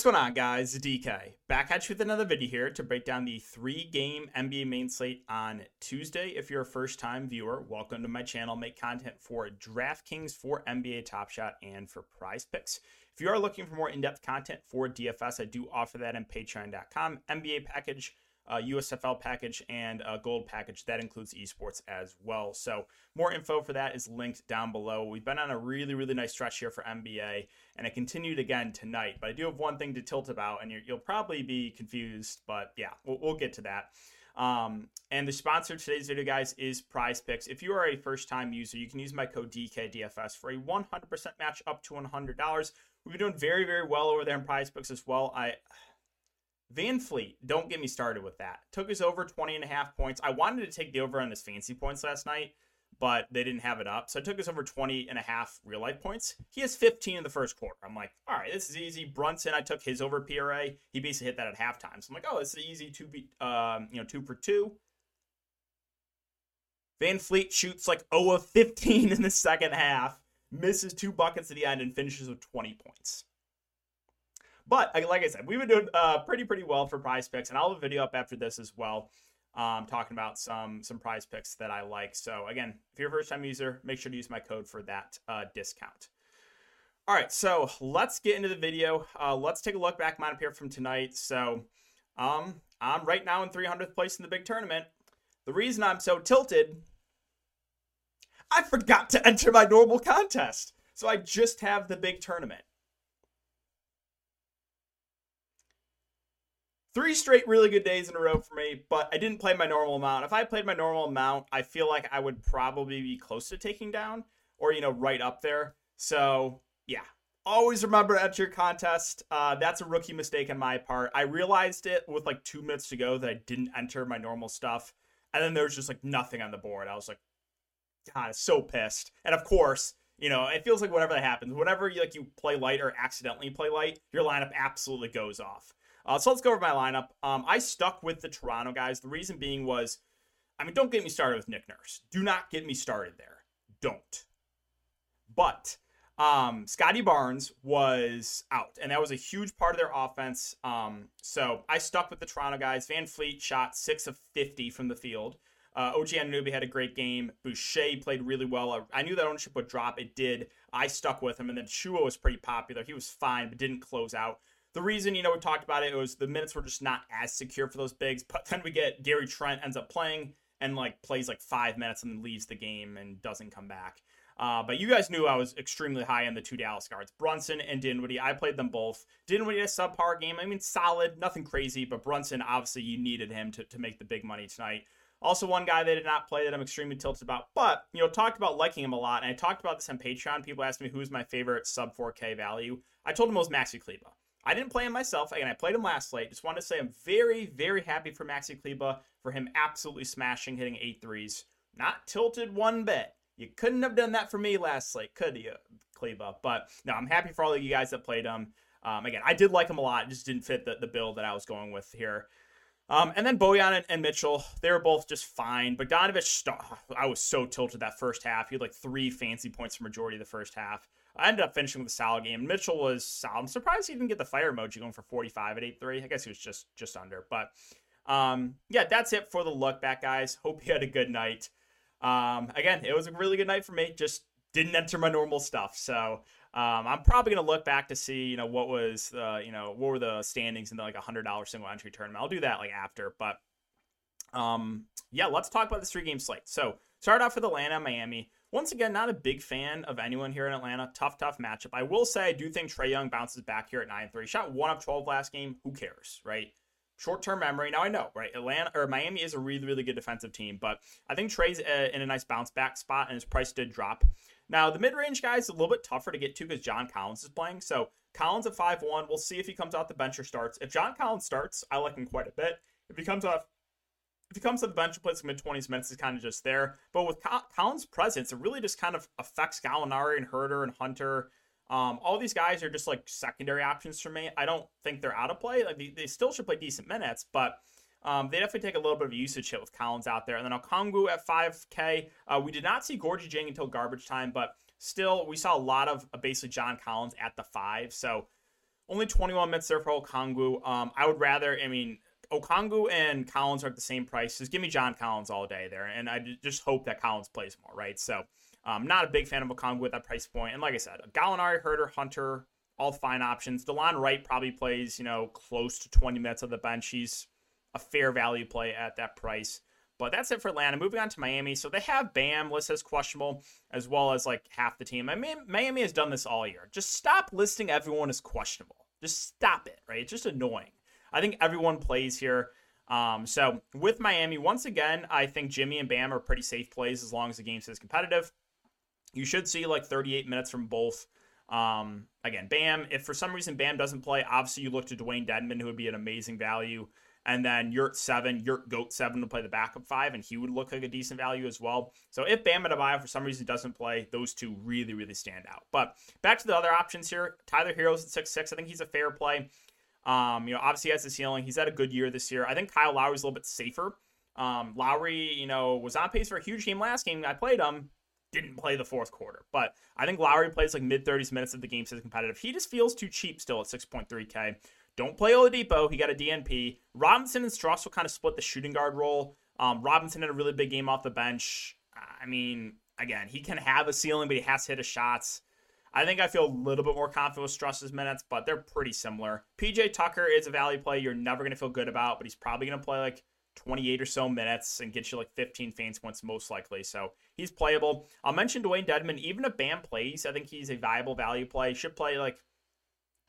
Hey, what is going on, guys? DK back at you with another video here to break down the three-game NBA main slate on Tuesday. If you're a first-time viewer, welcome to my channel. Make content for DraftKings, for NBA Top Shot, and for Prize Picks. If you are looking for more in-depth content for DFS, I do offer that on Patreon.com. NBA package uh, USFL package and a gold package that includes esports as well. So more info for that is linked down below. We've been on a really really nice stretch here for NBA, and it continued again tonight. But I do have one thing to tilt about, and you will probably be confused, but yeah, we'll, we'll get to that. Um, and the sponsor of today's video, guys, is Prize Picks. If you are a first time user, you can use my code DKDFS for a 100% match up to $100. We've been doing very, very well over there in Prize Picks as well. I VanVleet, don't get me started with that. Took us over 20 and a half points. I wanted to take the over on his fancy points last night, but they didn't have it up. So I took us over 20 and a half real life points. He has 15 in the first quarter. I'm like, all right, this is easy. Brunson, I took his over PRA. He basically hit that at halftime. So I'm like, oh, this is easy two, um, you know, two for two. VanVleet shoots like 0 of 15 in the second half, misses two buckets at the end, and finishes with 20 points. But like I said, we've been doing uh, pretty pretty well for prize picks, and I'll have a video up after this as well, um, talking about some some prize picks that I like. So again, if you're a first time user, make sure to use my code for that uh, discount. All right, so let's get into the video. Uh, let's take a look back mine up here from tonight. So um, I'm right now in 300th place in the big tournament. The reason I'm so tilted, I forgot to enter my normal contest. So I just have the big tournament. Three straight really good days in a row for me, but I didn't play my normal amount. If I played my normal amount, I feel like I would probably be close to taking down or, you know, right up there. So, yeah. Always remember at your contest. Uh, that's a rookie mistake on my part. I realized it with like two minutes to go that I didn't enter my normal stuff. And then there was just like nothing on the board. I was like, God, so pissed. And of course, you know, it feels like whatever that happens, whenever you like you play light or accidentally play light, your lineup absolutely goes off. Uh, so let's go over my lineup. Um, I stuck with the Toronto guys. The reason being was, I mean, don't get me started with Nick Nurse. Do not get me started there. Don't. But um, Scottie Barnes was out, and that was a huge part of their offense. Um, so I stuck with the Toronto guys. VanVleet shot six of 50 from the field. Uh, OG Anunoby had a great game. Boucher played really well. I knew that ownership would drop. It did. I stuck with him. And then Chua was pretty popular. He was fine, but didn't close out the reason, you know, we talked about it, it was the minutes were just not as secure for those bigs. But then we get Gary Trent ends up playing and like plays like five minutes and then leaves the game and doesn't come back. Uh, but you guys knew I was extremely high on the two Dallas guards, Brunson and Dinwiddie. I played them both. Dinwiddie a subpar game. I mean, solid, nothing crazy, but Brunson, obviously, you needed him to, to make the big money tonight. Also, one guy they did not play that I'm extremely tilted about, but you know, talked about liking him a lot, and I talked about this on Patreon. People asked me who's my favorite sub 4K value. I told them it was Maxi Kleber. I didn't play him myself. Again, I played him last slate. Just wanted to say I'm very, very happy for Maxi Kleber for him absolutely smashing, hitting eight threes. Not tilted one bit. You couldn't have done that for me last slate, could you, Kleber? But no, I'm happy for all of you guys that played him. Um, again, I did like him a lot. It just didn't fit the, the build that I was going with here. Um, and then Bojan and, and, Mitchell, they were both just fine. But Bogdanovich, I was so tilted that first half. He had like three fancy points for majority of the first half. I ended up finishing with a solid game. Mitchell was solid. I'm surprised he didn't get the fire emoji going for 45 at 8-3. I guess he was just just under. But um, yeah, that's it for the look back, guys. Hope you had a good night. Um, again, it was a really good night for me. Just didn't enter my normal stuff. So um, I'm probably gonna look back to see, you know, what was, uh, you know, what were the standings in the like hundred dollar single entry tournament. I'll do that like after, but um, yeah, let's talk about the three game slate. So start off with Atlanta, Miami. Once again, not a big fan of anyone here in Atlanta. Tough, tough matchup. I will say I do think Trae Young bounces back here at 9 3. Shot 1 of 12 last game. Who cares, right? Short term memory. Now I know, right? Atlanta or Miami is a really, really good defensive team, but I think Trae's uh, in a nice bounce back spot and his price did drop. Now, the mid range guys a little bit tougher to get to because John Collins is playing. So Collins at 5 1. We'll see if he comes out the bench or starts. If John Collins starts, I like him quite a bit. If he comes off if he comes to the bench and plays mid 20s minutes, he's kind of just there. But with Collins' presence, it really just kind of affects Gallinari and Huerter and Hunter. Um, all these guys are just like secondary options for me. I don't think they're out of play. Like they, they still should play decent minutes, but um, they definitely take a little bit of usage hit with Collins out there. And then Okongwu at 5K. Uh, we did not see Gorgui Dieng until garbage time, but still, we saw a lot of uh, basically John Collins at the five. So Only 21 minutes there for Okongwu. Um, I would rather, I mean, Okongwu and Collins are at the same price. Just give me John Collins all day there, and I just hope that Collins plays more, right? So, I'm um, not a big fan of Okongwu at that price point. And like I said, Gallinari, Huerter, Hunter, all fine options. Delon Wright probably plays, you know, close to 20 minutes of the bench. He's a fair value play at that price. But that's it for Atlanta. Moving on to Miami. So they have Bam listed as questionable, as well as like half the team. I mean, Miami has done this all year. Just stop listing everyone as questionable. Just stop it, right? It's just annoying. I think everyone plays here. Um, so with Miami, once again, I think Jimmy and Bam are pretty safe plays as long as the game stays competitive. You should see like 38 minutes from both. Um, again, Bam, if for some reason Bam doesn't play, obviously you look to Dewayne Dedmon, who would be an amazing value. And then Yurtseven, Yurt Goat seven to play the backup five, and he would look like a decent value as well. So if Bam Adebayo for some reason doesn't play, those two really, really stand out. But back to the other options here. Tyler Herro's at six six. I think he's a fair play. Um, you know, obviously he has the ceiling. He's had a good year this year. I think Kyle Lowry's a little bit safer. Um, Lowry, you know, was on pace for a huge game last game. I played him, didn't play the fourth quarter, but I think Lowry plays like mid 30s minutes of the game stays competitive. He just feels too cheap still at 6.3K. Don't play Oladipo. He got a DNP. Robinson and Strus will kind of split the shooting guard role. Um, Robinson had a really big game off the bench. I mean, again, he can have a ceiling, but he has to hit his shots. I think I feel a little bit more confident with Strus's minutes, but they're pretty similar. PJ Tucker is a value play you're never going to feel good about, but he's probably going to play like 28 or so minutes and get you like 15 fancy points most likely. So he's playable. I'll mention Dewayne Dedmon. Even if Bam plays, I think he's a viable value play. Should play like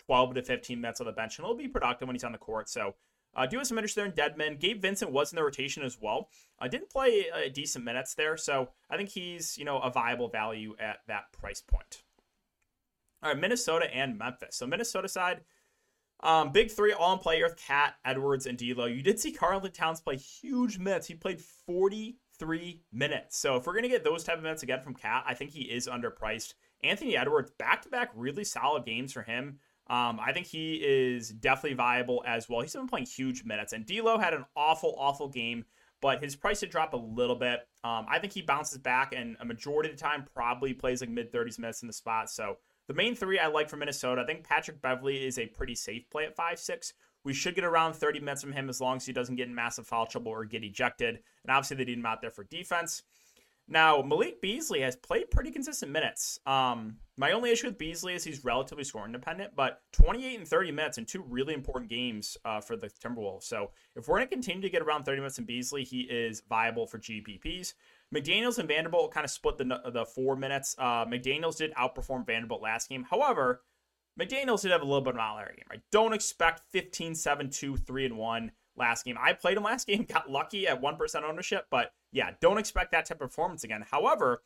12 to 15 minutes on the bench, and he'll be productive when he's on the court. So uh, do have some interest there in Dedmon. Gabe Vincent was in the rotation as well. I uh, didn't play uh, decent minutes there, so I think he's you know a viable value at that price point. All right, Minnesota and Memphis. So Minnesota side, um, big three all in play with KAT, Edwards, and D'Lo. You did see Karl-Anthony Towns play huge minutes. He played 43 minutes. So if we're gonna get those type of minutes again from KAT, I think he is underpriced. Anthony Edwards, back to back, really solid games for him. Um, I think he is definitely viable as well. He's been playing huge minutes, and D'Lo had an awful, awful game, but his price did drop a little bit. Um, I think he bounces back, and a majority of the time probably plays like mid 30s minutes in the spot. So the main three I like for Minnesota, I think Patrick Beverley is a pretty safe play at five six. We should get around 30 minutes from him as long as he doesn't get in massive foul trouble or get ejected. And obviously, they need him out there for defense. Now, Malik Beasley has played pretty consistent minutes. Um, my only issue with Beasley is he's relatively score independent, but 28 and 30 minutes in two really important games uh, for the Timberwolves. So if we're going to continue to get around 30 minutes in Beasley, he is viable for GPPs. McDaniels and Vanderbilt kind of split the the four minutes. Uh, McDaniels did outperform Vanderbilt last game. However, McDaniels did have a little bit of an outlier game. Right? Don't expect 15, 7, 2, 3, and 1 last game. I played him last game, got lucky at 1% ownership, but yeah, don't expect that type of performance again. However,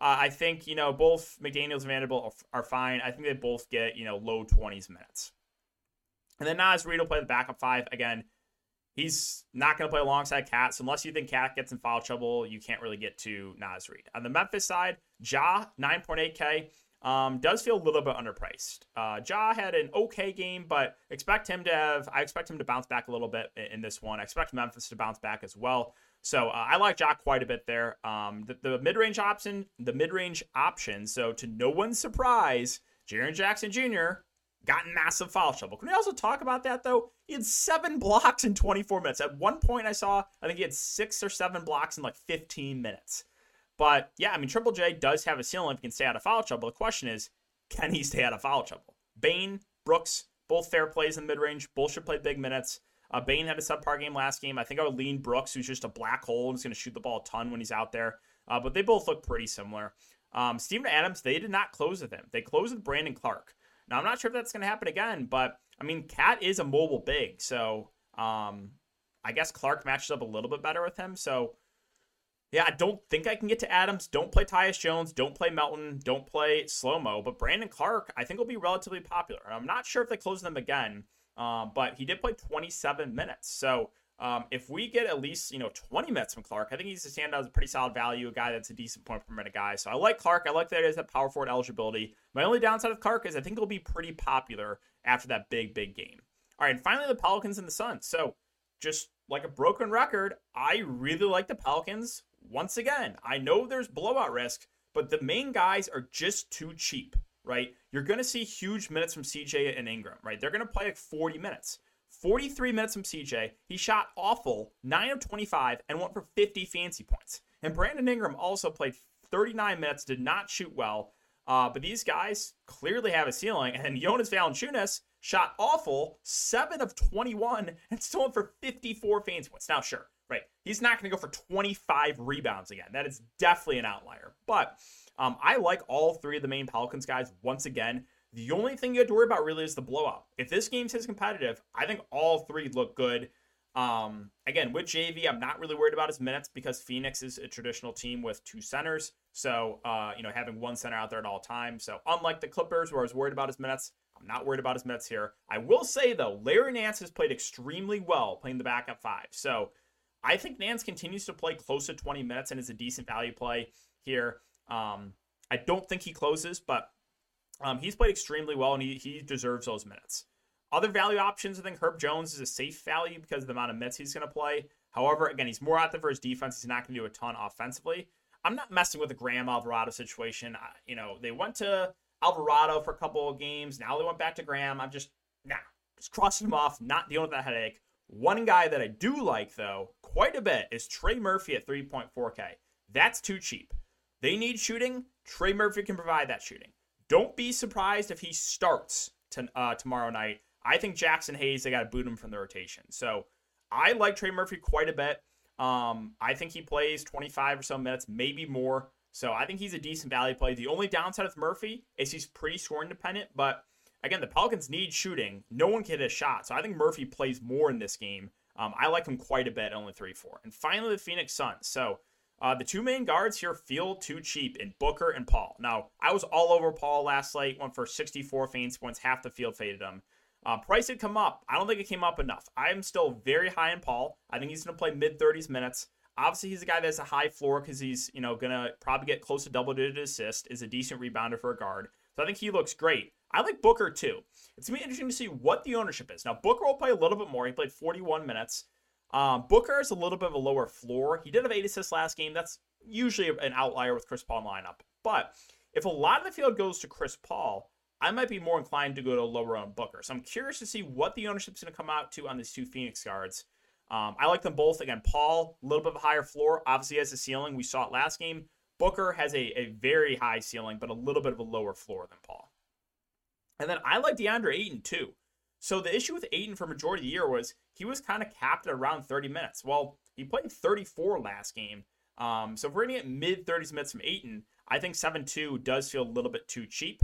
uh, I think, you know, both McDaniels and Vanderbilt are, are, fine. I think they both get, you know, low 20s minutes. And then Naz Reid will play the backup five. Again, he's not going to play alongside KAT. So unless you think KAT gets in foul trouble, you can't really get to Naz Reid. On the Memphis side, Ja, 9.8K. Um, does feel a little bit underpriced. Uh, Ja had an okay game, but expect him to have. I expect him to bounce back a little bit in, in this one. I expect Memphis to bounce back as well. So uh, I like Ja quite a bit there. Um, the, the mid-range option, the mid-range option. So to no one's surprise, Jaren Jackson Jr. got massive foul trouble. Can we also talk about that though? He had seven blocks in 24 minutes. At one point, I saw I think he had six or seven blocks in like 15 minutes. But yeah, I mean, Triple J does have a ceiling if he can stay out of foul trouble. The question is, can he stay out of foul trouble? Bane, Brooks, both fair plays in mid range. Both should play big minutes. Uh, Bane had a subpar game last game. I think I would lean Brooks, who's just a black hole and is going to shoot the ball a ton when he's out there. Uh, but they both look pretty similar. Um, Steven Adams, they did not close with him. They closed with Brandon Clarke. Now, I'm not sure if that's going to happen again, but I mean, KAT is a mobile big. So um, I guess Clarke matches up a little bit better with him. So yeah, I don't think I can get to Adams. Don't play Tyus Jones. Don't play Melton. Don't play Slow Mo. But Brandon Clarke, I think, will be relatively popular. I'm not sure if they close them again, um, but he did play 27 minutes. So um, if we get at least you know 20 minutes from Clarke, I think he's a standout a pretty solid value, a guy that's a decent point per minute guy. So I like Clarke. I like that he has that power forward eligibility. My only downside with Clarke is I think he'll be pretty popular after that big big game. All right, and finally the Pelicans and the Suns. So just like a broken record, I really like the Pelicans once again, I know there's blowout risk, but the main guys are just too cheap. right? You're going to see huge minutes from CJ and Ingram, right? They're going to play like 40 minutes. 43 minutes from CJ. He shot awful, 9 of 25, and went for 50 fancy points. And Brandon Ingram also played 39 minutes, did not shoot well. Uh, but these guys clearly have a ceiling. And Jonas Valanciunas shot awful, 7 of 21, and still went for 54 fancy points. Now, sure, right. He's not going to go for 25 rebounds again. That is definitely an outlier. But um, I like all three of the main Pelicans guys once again. The only thing you have to worry about really is the blowout. If this game's his competitive, I think all three look good. Um, again, with JV, I'm not really worried about his minutes because Phoenix is a traditional team with two centers. So, uh, you know, having one center out there at all times. So, unlike the Clippers, where I was worried about his minutes, I'm not worried about his minutes here. I will say, though, Larry Nance has played extremely well playing the backup five. So, I think Nance continues to play close to 20 minutes and is a decent value play here. Um, I don't think he closes, but um, he's played extremely well and he, he deserves those minutes. Other value options, I think Herb Jones is a safe value because of the amount of minutes he's going to play. However, again, he's more out there for his defense. He's not going to do a ton offensively. I'm not messing with the Graham Alvarado situation. I, you know, they went to Alvarado for a couple of games. Now they went back to Graham. I'm just, nah, just crossing him off, not dealing with that headache. One guy that I do like, though, quite a bit is Trey Murphy at 3.4K. That's too cheap. They need shooting. Trey Murphy can provide that shooting. Don't be surprised if he starts uh, tomorrow night. I think Jaxson Hayes, they got to boot him from the rotation. So I like Trey Murphy quite a bit. Um, I think he plays 25 or so minutes, maybe more. So I think he's a decent value play. The only downside with Murphy is he's pretty score independent, but again, the Pelicans need shooting. No one can hit a shot. So I think Murphy plays more in this game. Um, I like him quite a bit, only 3 4. And finally, the Phoenix Suns. So uh, the two main guards here feel too cheap in Booker and Paul. Now, I was all over Paul last night, went for 64 fancy points, half the field faded him. Uh, price had come up. I don't think it came up enough. I'm still very high in Paul. I think he's going to play mid 30s minutes. Obviously, he's a guy that has a high floor because he's you know going to probably get close to double digit assist. Is a decent rebounder for a guard. So I think he looks great. I like Booker too. It's gonna be interesting to see what the ownership is. Now Booker will play a little bit more. He played 41 minutes. Um, Booker is a little bit of a lower floor. He did have eight assists last game. That's usually an outlier with Chris Paul lineup. But if a lot of the field goes to Chris Paul, I might be more inclined to go to a lower owned Booker. So I'm curious to see what the ownership is going to come out to on these two Phoenix guards. Um, I like them both. Again, Paul, a little bit of a higher floor, obviously has a ceiling. We saw it last game. Booker has a, a very high ceiling, but a little bit of a lower floor than Paul. And then I like DeAndre Ayton too. So the issue with Ayton for majority of the year was he was kind of capped at around 30 minutes. Well, he played 34 last game. Um, so if we're going to get mid 30s minutes from Ayton, I think 7 2 does feel a little bit too cheap.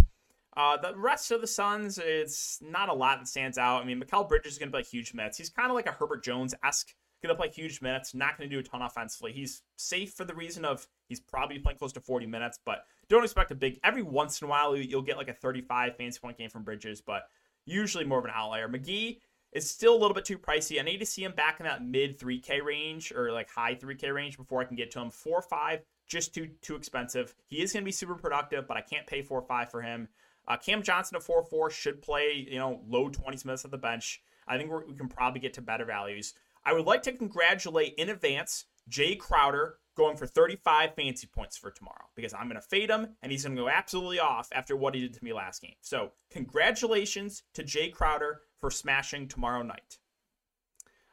Uh, the rest of the Suns, it's not a lot that stands out. I mean, Mikal Bridges is going to play huge minutes. He's kind of like a Herbert Jones esque, going to play huge minutes, not going to do a ton offensively. He's safe for the reason of he's probably playing close to 40 minutes, but don't expect a big. Every once in a while, you'll get like a 35 fancy point game from Bridges, but usually more of an outlier. McGee is still a little bit too pricey. I need to see him back in that mid 3K range or like high 3K range before I can get to him. 4 5, just too too expensive. He is going to be super productive, but I can't pay 4 5 for him. Uh, Cam Johnson at 4 4 should play, you know, low 20s minutes at the bench. I think we can probably get to better values. I would like to congratulate in advance Jay Crowder going for 35 fancy points for tomorrow because I'm going to fade him and he's going to go absolutely off after what he did to me last game. So, congratulations to Jay Crowder for smashing tomorrow night.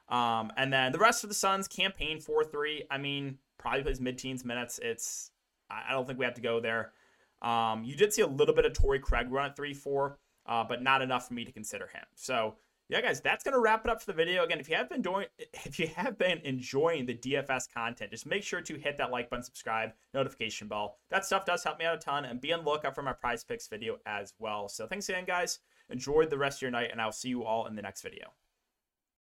Um, and then the rest of the Suns Cam Payne 4 3. I mean, probably plays mid teens minutes. It's, I don't think we have to go there. Um, you did see a little bit of Torrey Craig run at 3 4, uh, but not enough for me to consider him. So, yeah, guys, that's gonna wrap it up for the video. Again, if you have been doing, if you have been enjoying the DFS content, just make sure to hit that like button, subscribe, notification bell. That stuff does help me out a ton, and be on the lookout for my Prize Picks video as well. So, thanks again, guys. Enjoy the rest of your night, and I'll see you all in the next video.